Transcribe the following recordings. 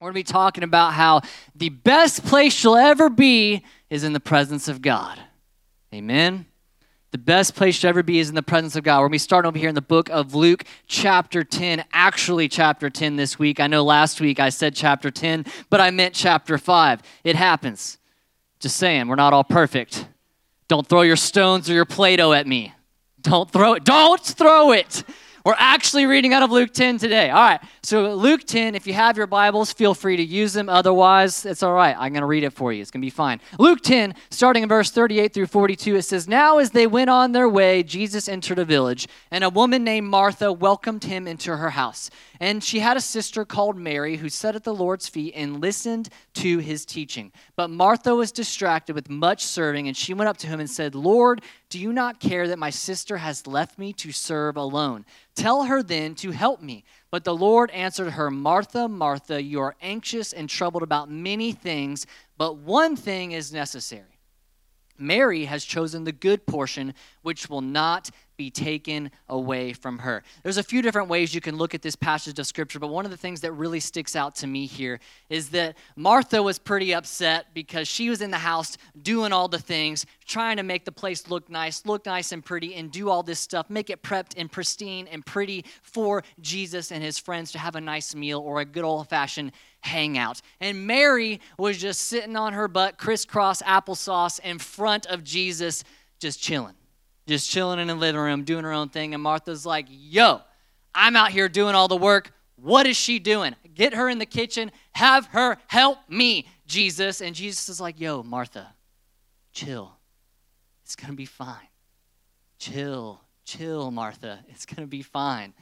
We're going to be talking about how the best place you'll ever be is in the presence of God. Amen. The best place you'll ever be is in the presence of God. We're going to be starting over here in the book of Luke, chapter 10, actually, chapter 10 this week. I know last week I said chapter 10, but I meant chapter 5. It happens. Just saying, we're not all perfect. Don't throw your stones or your Play Doh at me. Don't throw it. Don't throw it. We're actually reading out of Luke 10 today. All right, so Luke 10, if you have your Bibles, feel free to use them. Otherwise, it's all right. I'm going to read it for you. It's going to be fine. Luke 10, starting in verse 38 through 42, it says, Now as they went on their way, Jesus entered a village, and a woman named Martha welcomed him into her house. And she had a sister called Mary who sat at the Lord's feet and listened to his teaching. But Martha was distracted with much serving, and she went up to him and said, Lord, do you not care that my sister has left me to serve alone? Tell her then to help me. But the Lord answered her, Martha, Martha, you are anxious and troubled about many things, but one thing is necessary. Mary has chosen the good portion, which will not be taken away from her. There's a few different ways you can look at this passage of scripture, but one of the things that really sticks out to me here is that Martha was pretty upset because she was in the house doing all the things, trying to make the place look nice, look nice and pretty, and do all this stuff, make it prepped and pristine and pretty for Jesus and his friends to have a nice meal or a good old fashioned hangout. And Mary was just sitting on her butt, crisscross applesauce in front of Jesus, just chilling just chilling in the living room, doing her own thing. And Martha's like, yo, I'm out here doing all the work. What is she doing? Get her in the kitchen. Have her help me, Jesus. And Jesus is like, yo, Martha, chill. It's going to be fine. Chill, chill, Martha. It's going to be fine.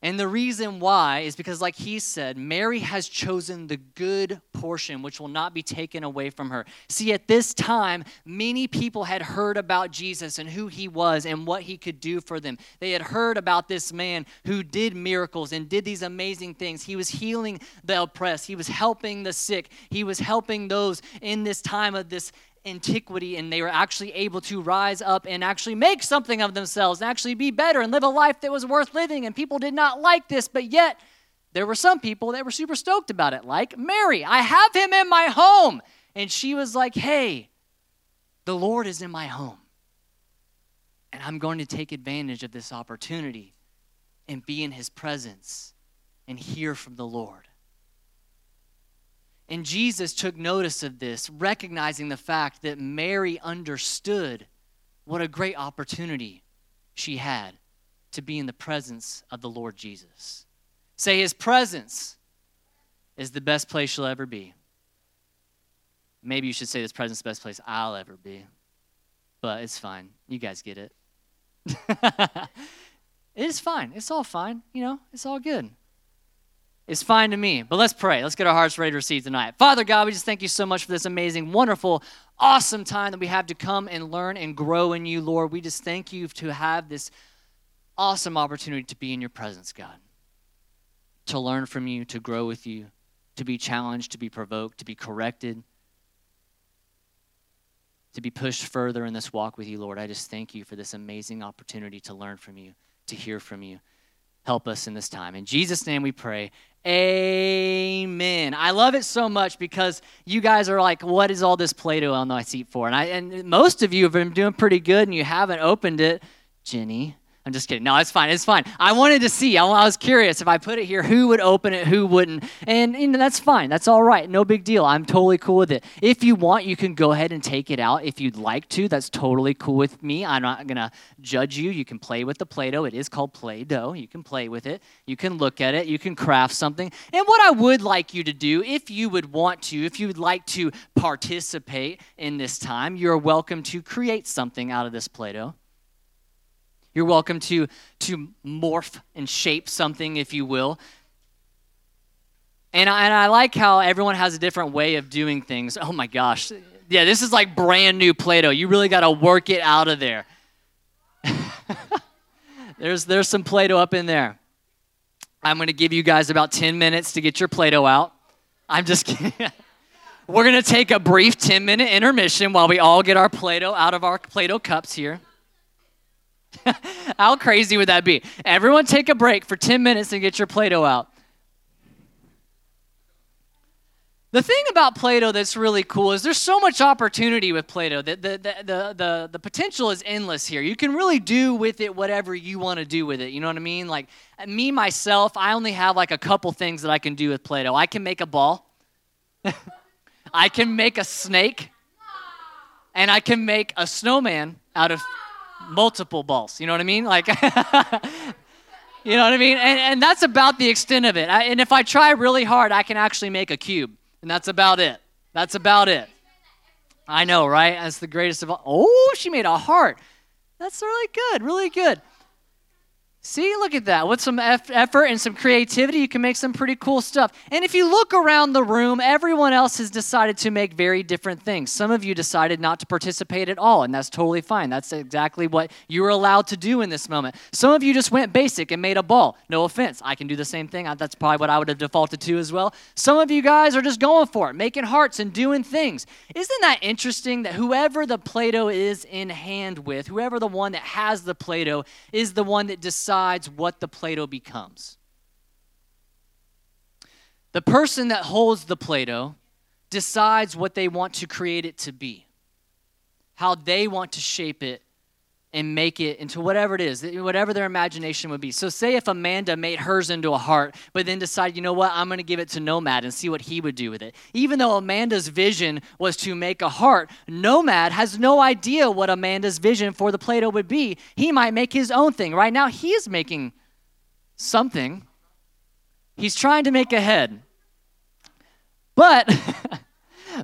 And the reason why is because, like he said, Mary has chosen the good portion, which will not be taken away from her. See, at this time, many people had heard about Jesus and who he was and what he could do for them. They had heard about this man who did miracles and did these amazing things. He was healing the oppressed, he was helping the sick, he was helping those in this time of this antiquity and they were actually able to rise up and actually make something of themselves and actually be better and live a life that was worth living. And people did not like this, but yet there were some people that were super stoked about it, like Mary. I have him in my home. And she was like, hey, the Lord is in my home. And I'm going to take advantage of this opportunity and be in his presence and hear from the Lord. And Jesus took notice of this, recognizing the fact that Mary understood what a great opportunity she had to be in the presence of the Lord Jesus. Say, His presence is the best place you'll ever be. Maybe you should say, This presence is the best place I'll ever be. But it's fine. You guys get it. it is fine. It's all fine. You know, it's all good is fine to me. But let's pray. Let's get our hearts ready to receive tonight. Father God, we just thank you so much for this amazing, wonderful, awesome time that we have to come and learn and grow in you, Lord. We just thank you to have this awesome opportunity to be in your presence, God. To learn from you, to grow with you, to be challenged, to be provoked, to be corrected, to be pushed further in this walk with you, Lord. I just thank you for this amazing opportunity to learn from you, to hear from you. Help us in this time. In Jesus' name we pray. Amen. I love it so much because you guys are like, what is all this Play Doh on my seat for? And, I, and most of you have been doing pretty good and you haven't opened it. Jenny, I'm just kidding. No, it's fine. It's fine. I wanted to see. I, was curious if I put it here, who would open it, who wouldn't. And, and that's fine. That's all right. No big deal. I'm totally cool with it. If you want, you can go ahead and take it out if you'd like to. That's totally cool with me. I'm not going to judge you. You can play with the Play Doh. It is called Play Doh. You can play with it. You can look at it. You can craft something. And what I would like you to do, if you would want to, if you would like to participate in this time, you're welcome to create something out of this Play Doh. You're welcome to, to morph and shape something, if you will. And I, and I like how everyone has a different way of doing things. Oh my gosh. Yeah, this is like brand new Play Doh. You really got to work it out of there. there's, there's some Play Doh up in there. I'm going to give you guys about 10 minutes to get your Play Doh out. I'm just kidding. We're going to take a brief 10 minute intermission while we all get our Play Doh out of our Play Doh cups here. How crazy would that be? Everyone take a break for 10 minutes and get your Play Doh out. The thing about Play-Doh that's really cool is there's so much opportunity with Play-Doh. The, the, the, the, the, the potential is endless here. You can really do with it whatever you want to do with it. You know what I mean? Like me, myself, I only have like a couple things that I can do with Play-Doh. I can make a ball. I can make a snake. And I can make a snowman out of multiple balls. You know what I mean? Like You know what I mean? And, and that's about the extent of it. I, and if I try really hard, I can actually make a cube. And that's about it. That's about it. I know, right? That's the greatest of all. Oh, she made a heart. That's really good, really good. See, look at that. With some effort and some creativity, you can make some pretty cool stuff. And if you look around the room, everyone else has decided to make very different things. Some of you decided not to participate at all, and that's totally fine. That's exactly what you were allowed to do in this moment. Some of you just went basic and made a ball. No offense. I can do the same thing. That's probably what I would have defaulted to as well. Some of you guys are just going for it, making hearts and doing things. Isn't that interesting that whoever the Play Doh is in hand with, whoever the one that has the Play Doh, is the one that decides decides what the Play Doh becomes. The person that holds the Play Doh decides what they want to create it to be, how they want to shape it and make it into whatever it is, whatever their imagination would be. So, say if Amanda made hers into a heart, but then decided, you know what, I'm going to give it to Nomad and see what he would do with it. Even though Amanda's vision was to make a heart, Nomad has no idea what Amanda's vision for the Play Doh would be. He might make his own thing. Right now, he is making something, he's trying to make a head. But.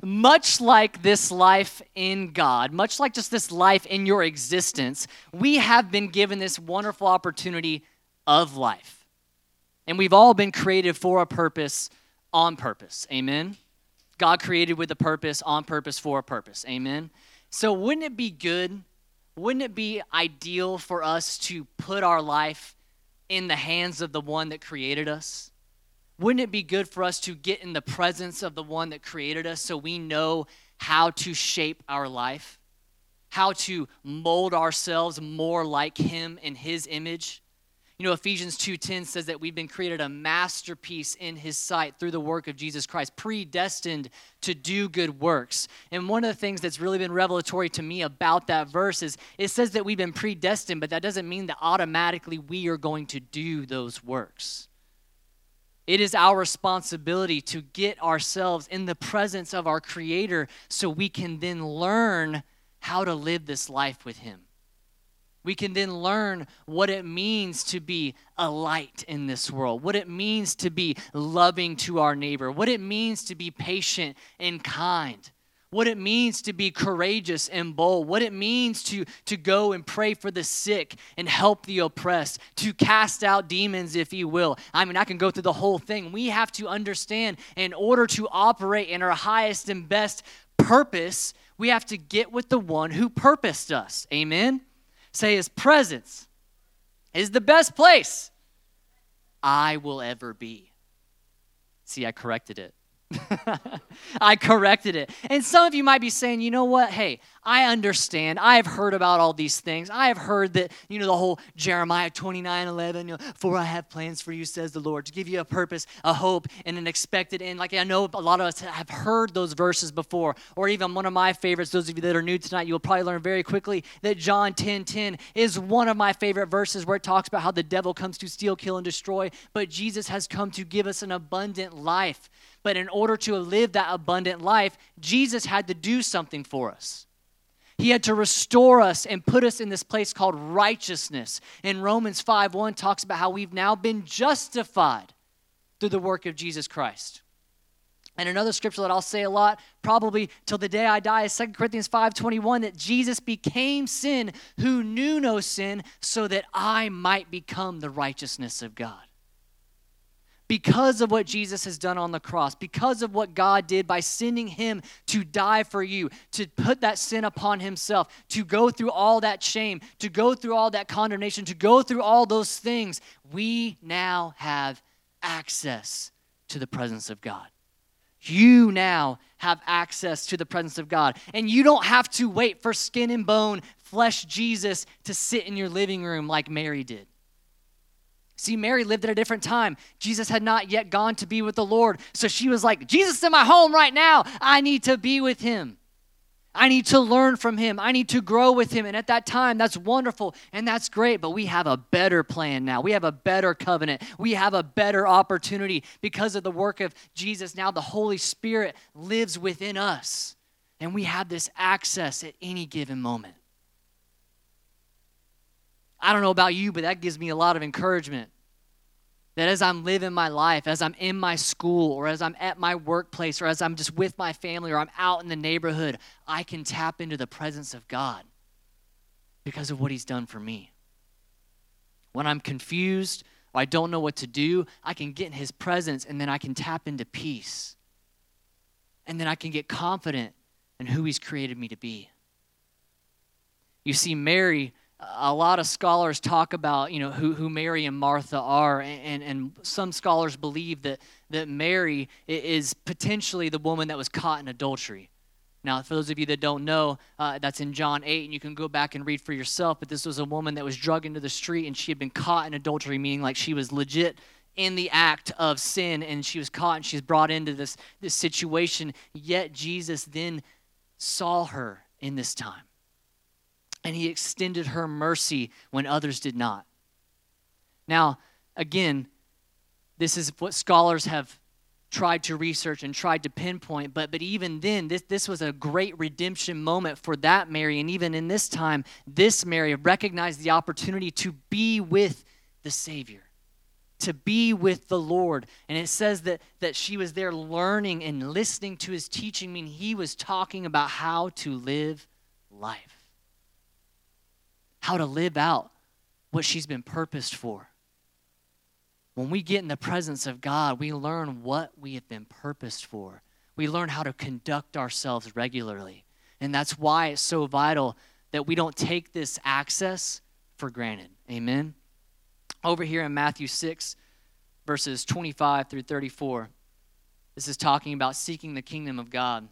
much like this life in God, much like just this life in your existence, we have been given this wonderful opportunity of life. And we've all been created for a purpose, on purpose. Amen? God created with a purpose, on purpose, for a purpose. Amen? So, wouldn't it be good? Wouldn't it be ideal for us to put our life in the hands of the one that created us? Wouldn't it be good for us to get in the presence of the one that created us so we know how to shape our life, how to mold ourselves more like him in his image? You know, Ephesians 2:10 says that we've been created a masterpiece in his sight through the work of Jesus Christ, predestined to do good works. And one of the things that's really been revelatory to me about that verse is it says that we've been predestined, but that doesn't mean that automatically we are going to do those works. It is our responsibility to get ourselves in the presence of our Creator so we can then learn how to live this life with Him. We can then learn what it means to be a light in this world, what it means to be loving to our neighbor, what it means to be patient and kind what it means to be courageous and bold, what it means to, to go and pray for the sick and help the oppressed, to cast out demons, if you will. I mean, I can go through the whole thing. We have to understand in order to operate in our highest and best purpose, we have to get with the one who purposed us. Amen? Say, His presence is the best place I will ever be. See, I corrected it. I corrected it. And some of you might be saying, you know what? Hey, I understand. I have heard about all these things. I have heard that, you know, the whole Jeremiah 29 11, you know, for I have plans for you, says the Lord, to give you a purpose, a hope, and an expected end. Like I know a lot of us have heard those verses before, or even one of my favorites, those of you that are new tonight, you'll probably learn very quickly that John 10 10 is one of my favorite verses where it talks about how the devil comes to steal, kill, and destroy, but Jesus has come to give us an abundant life. But in order to live that abundant life, Jesus had to do something for us. He had to restore us and put us in this place called righteousness. And Romans 5 1 talks about how we've now been justified through the work of Jesus Christ. And another scripture that I'll say a lot, probably till the day I die, is 2 Corinthians 5:21, that Jesus became sin who knew no sin, so that I might become the righteousness of God because of what Jesus has done on the cross, because of what God did by sending him to die for you, to put that sin upon himself, to go through all that shame, to go through all that condemnation, to go through all those things, we now have access to the presence of God. You now have access to the presence of God. And you don't have to wait for skin and bone, flesh Jesus to sit in your living room like Mary did. See, Mary lived at a different time. Jesus had not yet gone to be with the Lord. So she was like, Jesus in my home right now. I need to be with him. I need to learn from him. I need to grow with him. And at that time, that's wonderful and that's great. But we have a better plan now. We have a better covenant. We have a better opportunity because of the work of Jesus. Now the Holy Spirit lives within us. And we have this access at any given moment. I don't know about you, but that gives me a lot of encouragement. That as I'm living my life, as I'm in my school, or as I'm at my workplace, or as I'm just with my family, or I'm out in the neighborhood, I can tap into the presence of God because of what He's done for me. When I'm confused, or I don't know what to do, I can get in His presence and then I can tap into peace. And then I can get confident in who He's created me to be. You see, Mary a lot of scholars talk about you know who, who mary and martha are and, and some scholars believe that, that mary is potentially the woman that was caught in adultery. Now for those of you that don't know uh, that's in john 8 and you can go back and read for yourself but this was a woman that was drugged into the street and she had been caught in adultery meaning like she was legit in the act of sin and she was caught and she's brought into this, this situation. Yet jesus then saw her in this time and he extended her mercy when others did not. Now, again, this is what scholars have tried to research and tried to pinpoint, but, but even then, this, this was a great redemption moment for that Mary. And even in this time, this Mary recognized the opportunity to be with the Savior, to be with the Lord. And it says that, that she was there learning and listening to his teaching, I mean, he was talking about how to live life how to live out what she's been purposed for. When we get in the presence of God, we learn what we have been purposed for. We learn how to conduct ourselves regularly. And that's why it's so vital that we don't take this access for granted. Amen. Over here in Matthew 6, verses 25 through 34, this is talking about seeking the kingdom of God.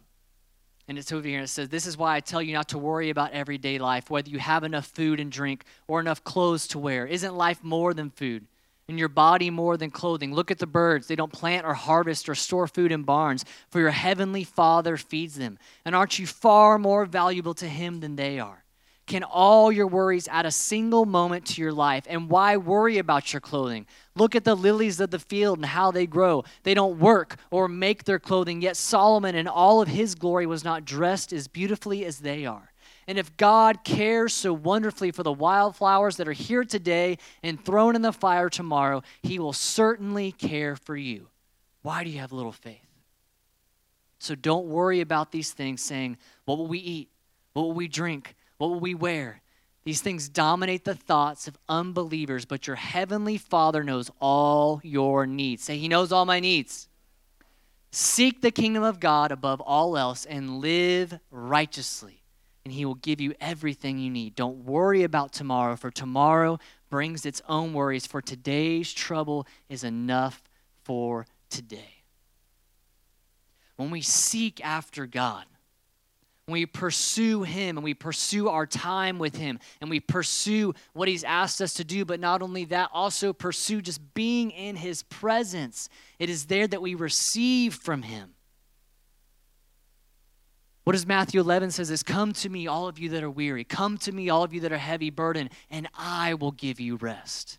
And it's over here it says, This is why I tell you not to worry about everyday life, whether you have enough food and drink or enough clothes to wear. Isn't life more than food? And your body more than clothing. Look at the birds. They don't plant or harvest or store food in barns, for your heavenly Father feeds them. And aren't you far more valuable to Him than they are? Can all your worries add a single moment to your life? And why worry about your clothing? Look at the lilies of the field and how they grow. They don't work or make their clothing, yet Solomon in all of his glory was not dressed as beautifully as they are. And if God cares so wonderfully for the wildflowers that are here today and thrown in the fire tomorrow, he will certainly care for you. Why do you have little faith? So don't worry about these things, saying, What will we eat? What will we drink? What will we wear? These things dominate the thoughts of unbelievers, but your heavenly Father knows all your needs. Say, He knows all my needs. Seek the kingdom of God above all else and live righteously, and He will give you everything you need. Don't worry about tomorrow, for tomorrow brings its own worries, for today's trouble is enough for today. When we seek after God, we pursue Him and we pursue our time with Him and we pursue what He's asked us to do, but not only that, also pursue just being in His presence. It is there that we receive from Him. What does Matthew 11 says is come to me all of you that are weary come to me all of you that are heavy burdened and I will give you rest.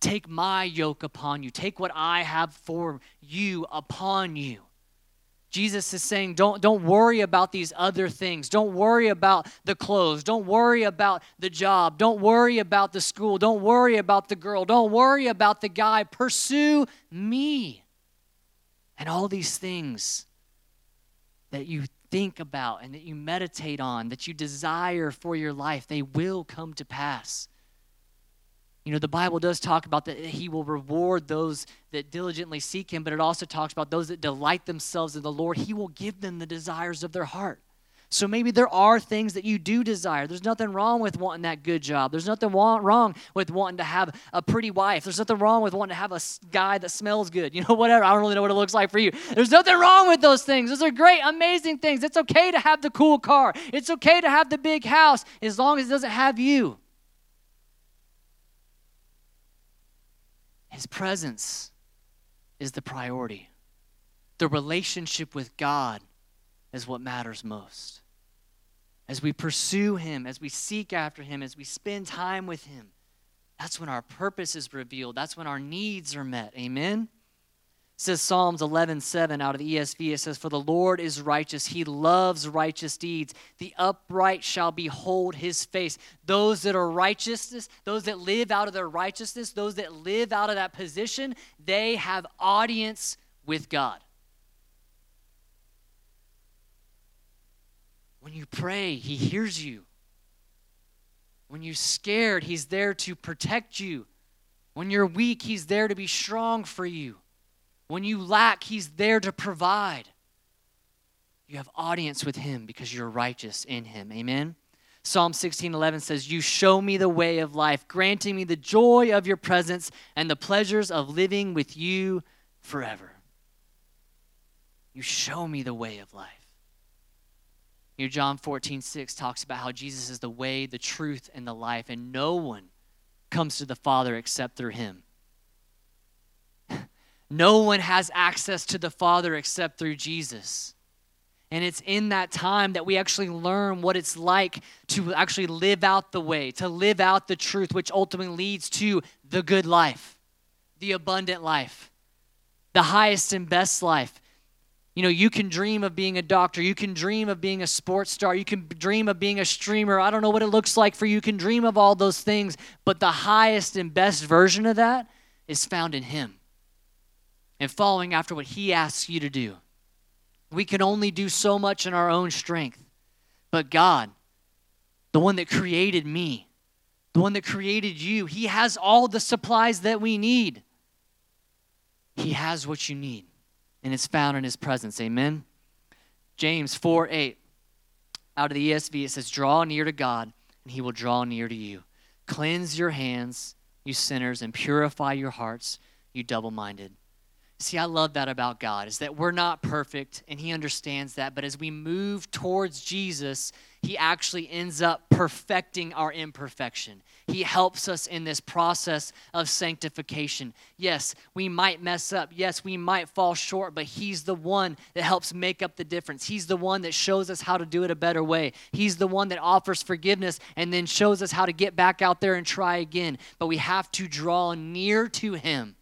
Take my yoke upon you. Take what I have for you upon you. Jesus is saying, don't, don't worry about these other things. Don't worry about the clothes. Don't worry about the job. Don't worry about the school. Don't worry about the girl. Don't worry about the guy. Pursue me. And all these things that you think about and that you meditate on, that you desire for your life, they will come to pass. You know, the Bible does talk about that he will reward those that diligently seek him, but it also talks about those that delight themselves in the Lord. He will give them the desires of their heart. So maybe there are things that you do desire. There's nothing wrong with wanting that good job. There's nothing wrong with wanting to have a pretty wife. There's nothing wrong with wanting to have a guy that smells good. You know, whatever. I don't really know what it looks like for you. There's nothing wrong with those things. Those are great, amazing things. It's okay to have the cool car. It's okay to have the big house as long as it doesn't have you. His presence is the priority. The relationship with God is what matters most. As we pursue Him, as we seek after Him, as we spend time with Him, that's when our purpose is revealed. That's when our needs are met. Amen? Says Psalms 11:7 out of the ESV. It says, "For the Lord is righteous; He loves righteous deeds. The upright shall behold His face." Those that are righteousness, those that live out of their righteousness, those that live out of that position, they have audience with God. When you pray, He hears you. When you're scared, He's there to protect you. When you're weak, He's there to be strong for you. When you lack, He's there to provide. You have audience with Him because you're righteous in Him. Amen. Psalm 16:11 says, "You show me the way of life, granting me the joy of your presence and the pleasures of living with you forever." You show me the way of life. Here, John 14, 6 talks about how Jesus is the way, the truth, and the life, and no one comes to the Father except through him. No one has access to the Father except through Jesus. And it's in that time that we actually learn what it's like to actually live out the way, to live out the truth, which ultimately leads to the good life, the abundant life, the highest and best life. You know, you can dream of being a doctor. You can dream of being a sports star. You can dream of being a streamer. I don't know what it looks like for you. You can dream of all those things. But the highest and best version of that is found in Him and following after what He asks you to do. We can only do so much in our own strength. But God, the one that created me, the one that created you, He has all the supplies that we need. He has what you need, and it's found in His presence. Amen. James 4 8, out of the ESV, it says, Draw near to God, and He will draw near to you. Cleanse your hands, you sinners, and purify your hearts, you double minded. See, I love that about God is that we're not perfect and he understands that, but as we move towards Jesus, he actually ends up perfecting our imperfection. He helps us in this process of sanctification. Yes, we might mess up. Yes, we might fall short, but he's the one that helps make up the difference. He's the one that shows us how to do it a better way. He's the one that offers forgiveness and then shows us how to get back out there and try again. But we have to draw near to him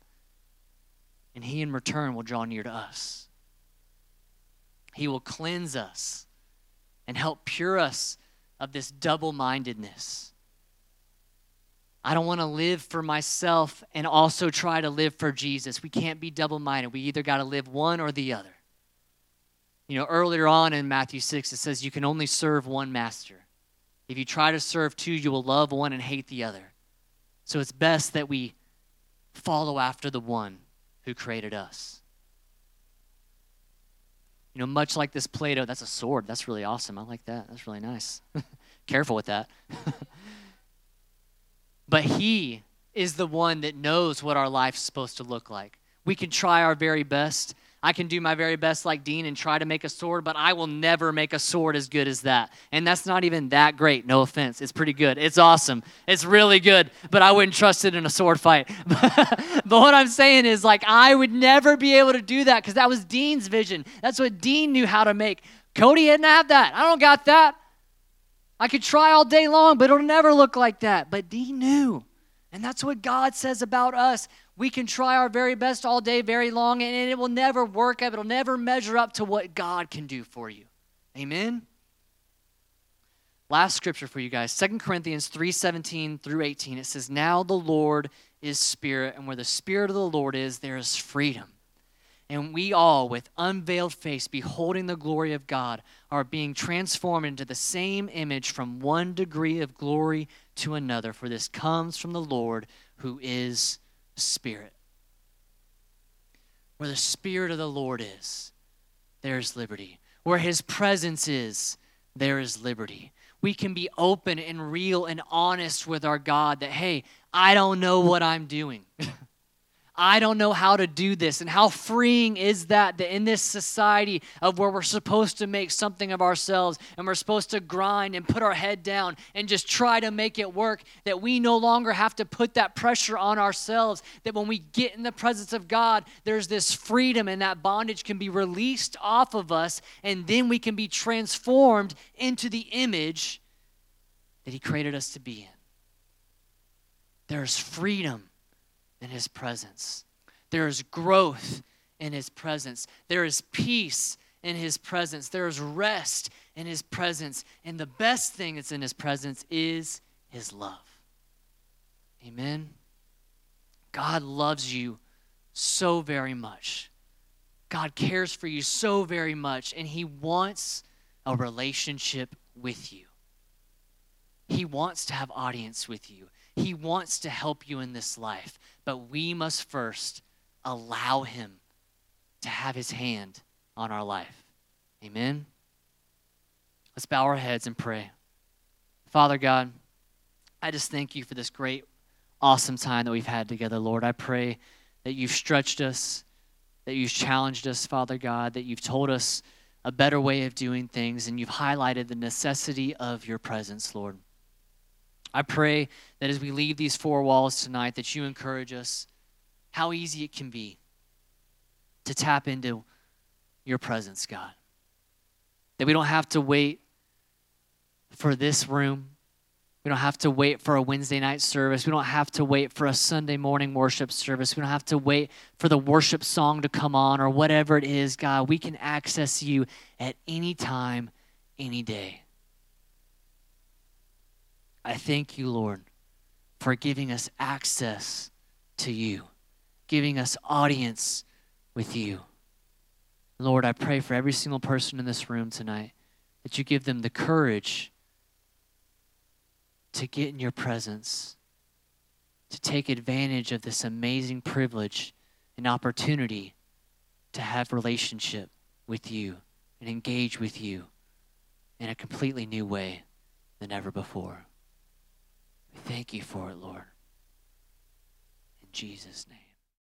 and He in return will draw near to us. He will cleanse us and help pure us of this double mindedness. I don't want to live for myself and also try to live for Jesus. We can't be double minded. We either got to live one or the other. You know, earlier on in Matthew 6, it says you can only serve one master. If you try to serve two, you will love one and hate the other. So it's best that we follow after the one who created us. You know, much like this Play Doh, that's a sword. That's really awesome. I like that. That's really nice. Careful with that. but He is the one that knows what our life's supposed to look like. We can try our very best, I can do my very best, like Dean, and try to make a sword, but I will never make a sword as good as that. And that's not even that great. No offense. It's pretty good. It's awesome. It's really good, but I wouldn't trust it in a sword fight. but what I'm saying is, like, I would never be able to do that because that was Dean's vision. That's what Dean knew how to make. Cody didn't have that. I don't got that. I could try all day long, but it'll never look like that. But Dean knew. And that's what God says about us. We can try our very best all day, very long, and it will never work up. It'll never measure up to what God can do for you. Amen? Last scripture for you guys, Second Corinthians 3:17 through 18. It says, Now the Lord is spirit, and where the spirit of the Lord is, there is freedom. And we all, with unveiled face, beholding the glory of God, are being transformed into the same image from one degree of glory to another. For this comes from the Lord who is Spirit. Where the Spirit of the Lord is, there is liberty. Where His presence is, there is liberty. We can be open and real and honest with our God that, hey, I don't know what I'm doing. I don't know how to do this. And how freeing is that, that in this society of where we're supposed to make something of ourselves and we're supposed to grind and put our head down and just try to make it work, that we no longer have to put that pressure on ourselves. That when we get in the presence of God, there's this freedom and that bondage can be released off of us, and then we can be transformed into the image that He created us to be in. There's freedom in His presence, there is growth in His presence, there is peace in His presence, there is rest in His presence. And the best thing that's in His presence is His love. Amen. God loves you so very much. God cares for you so very much, and He wants a relationship with you. He wants to have audience with you. He wants to help you in this life, but we must first allow Him to have His hand on our life. Amen? Let's bow our heads and pray. Father God, I just thank you for this great, awesome time that we've had together, Lord. I pray that you've stretched us, that you've challenged us, Father God, that you've told us a better way of doing things, and you've highlighted the necessity of your presence, Lord. I pray that as we leave these four walls tonight, that you encourage us how easy it can be to tap into your presence, God. That we don't have to wait for this room. We don't have to wait for a Wednesday night service. We don't have to wait for a Sunday morning worship service. We don't have to wait for the worship song to come on or whatever it is, God. We can access you at any time, any day. I thank you, Lord, for giving us access to you, giving us audience with you. Lord, I pray for every single person in this room tonight that you give them the courage to get in your presence, to take advantage of this amazing privilege and opportunity to have relationship with you and engage with you in a completely new way than ever before. We thank you for it, Lord. In Jesus' name.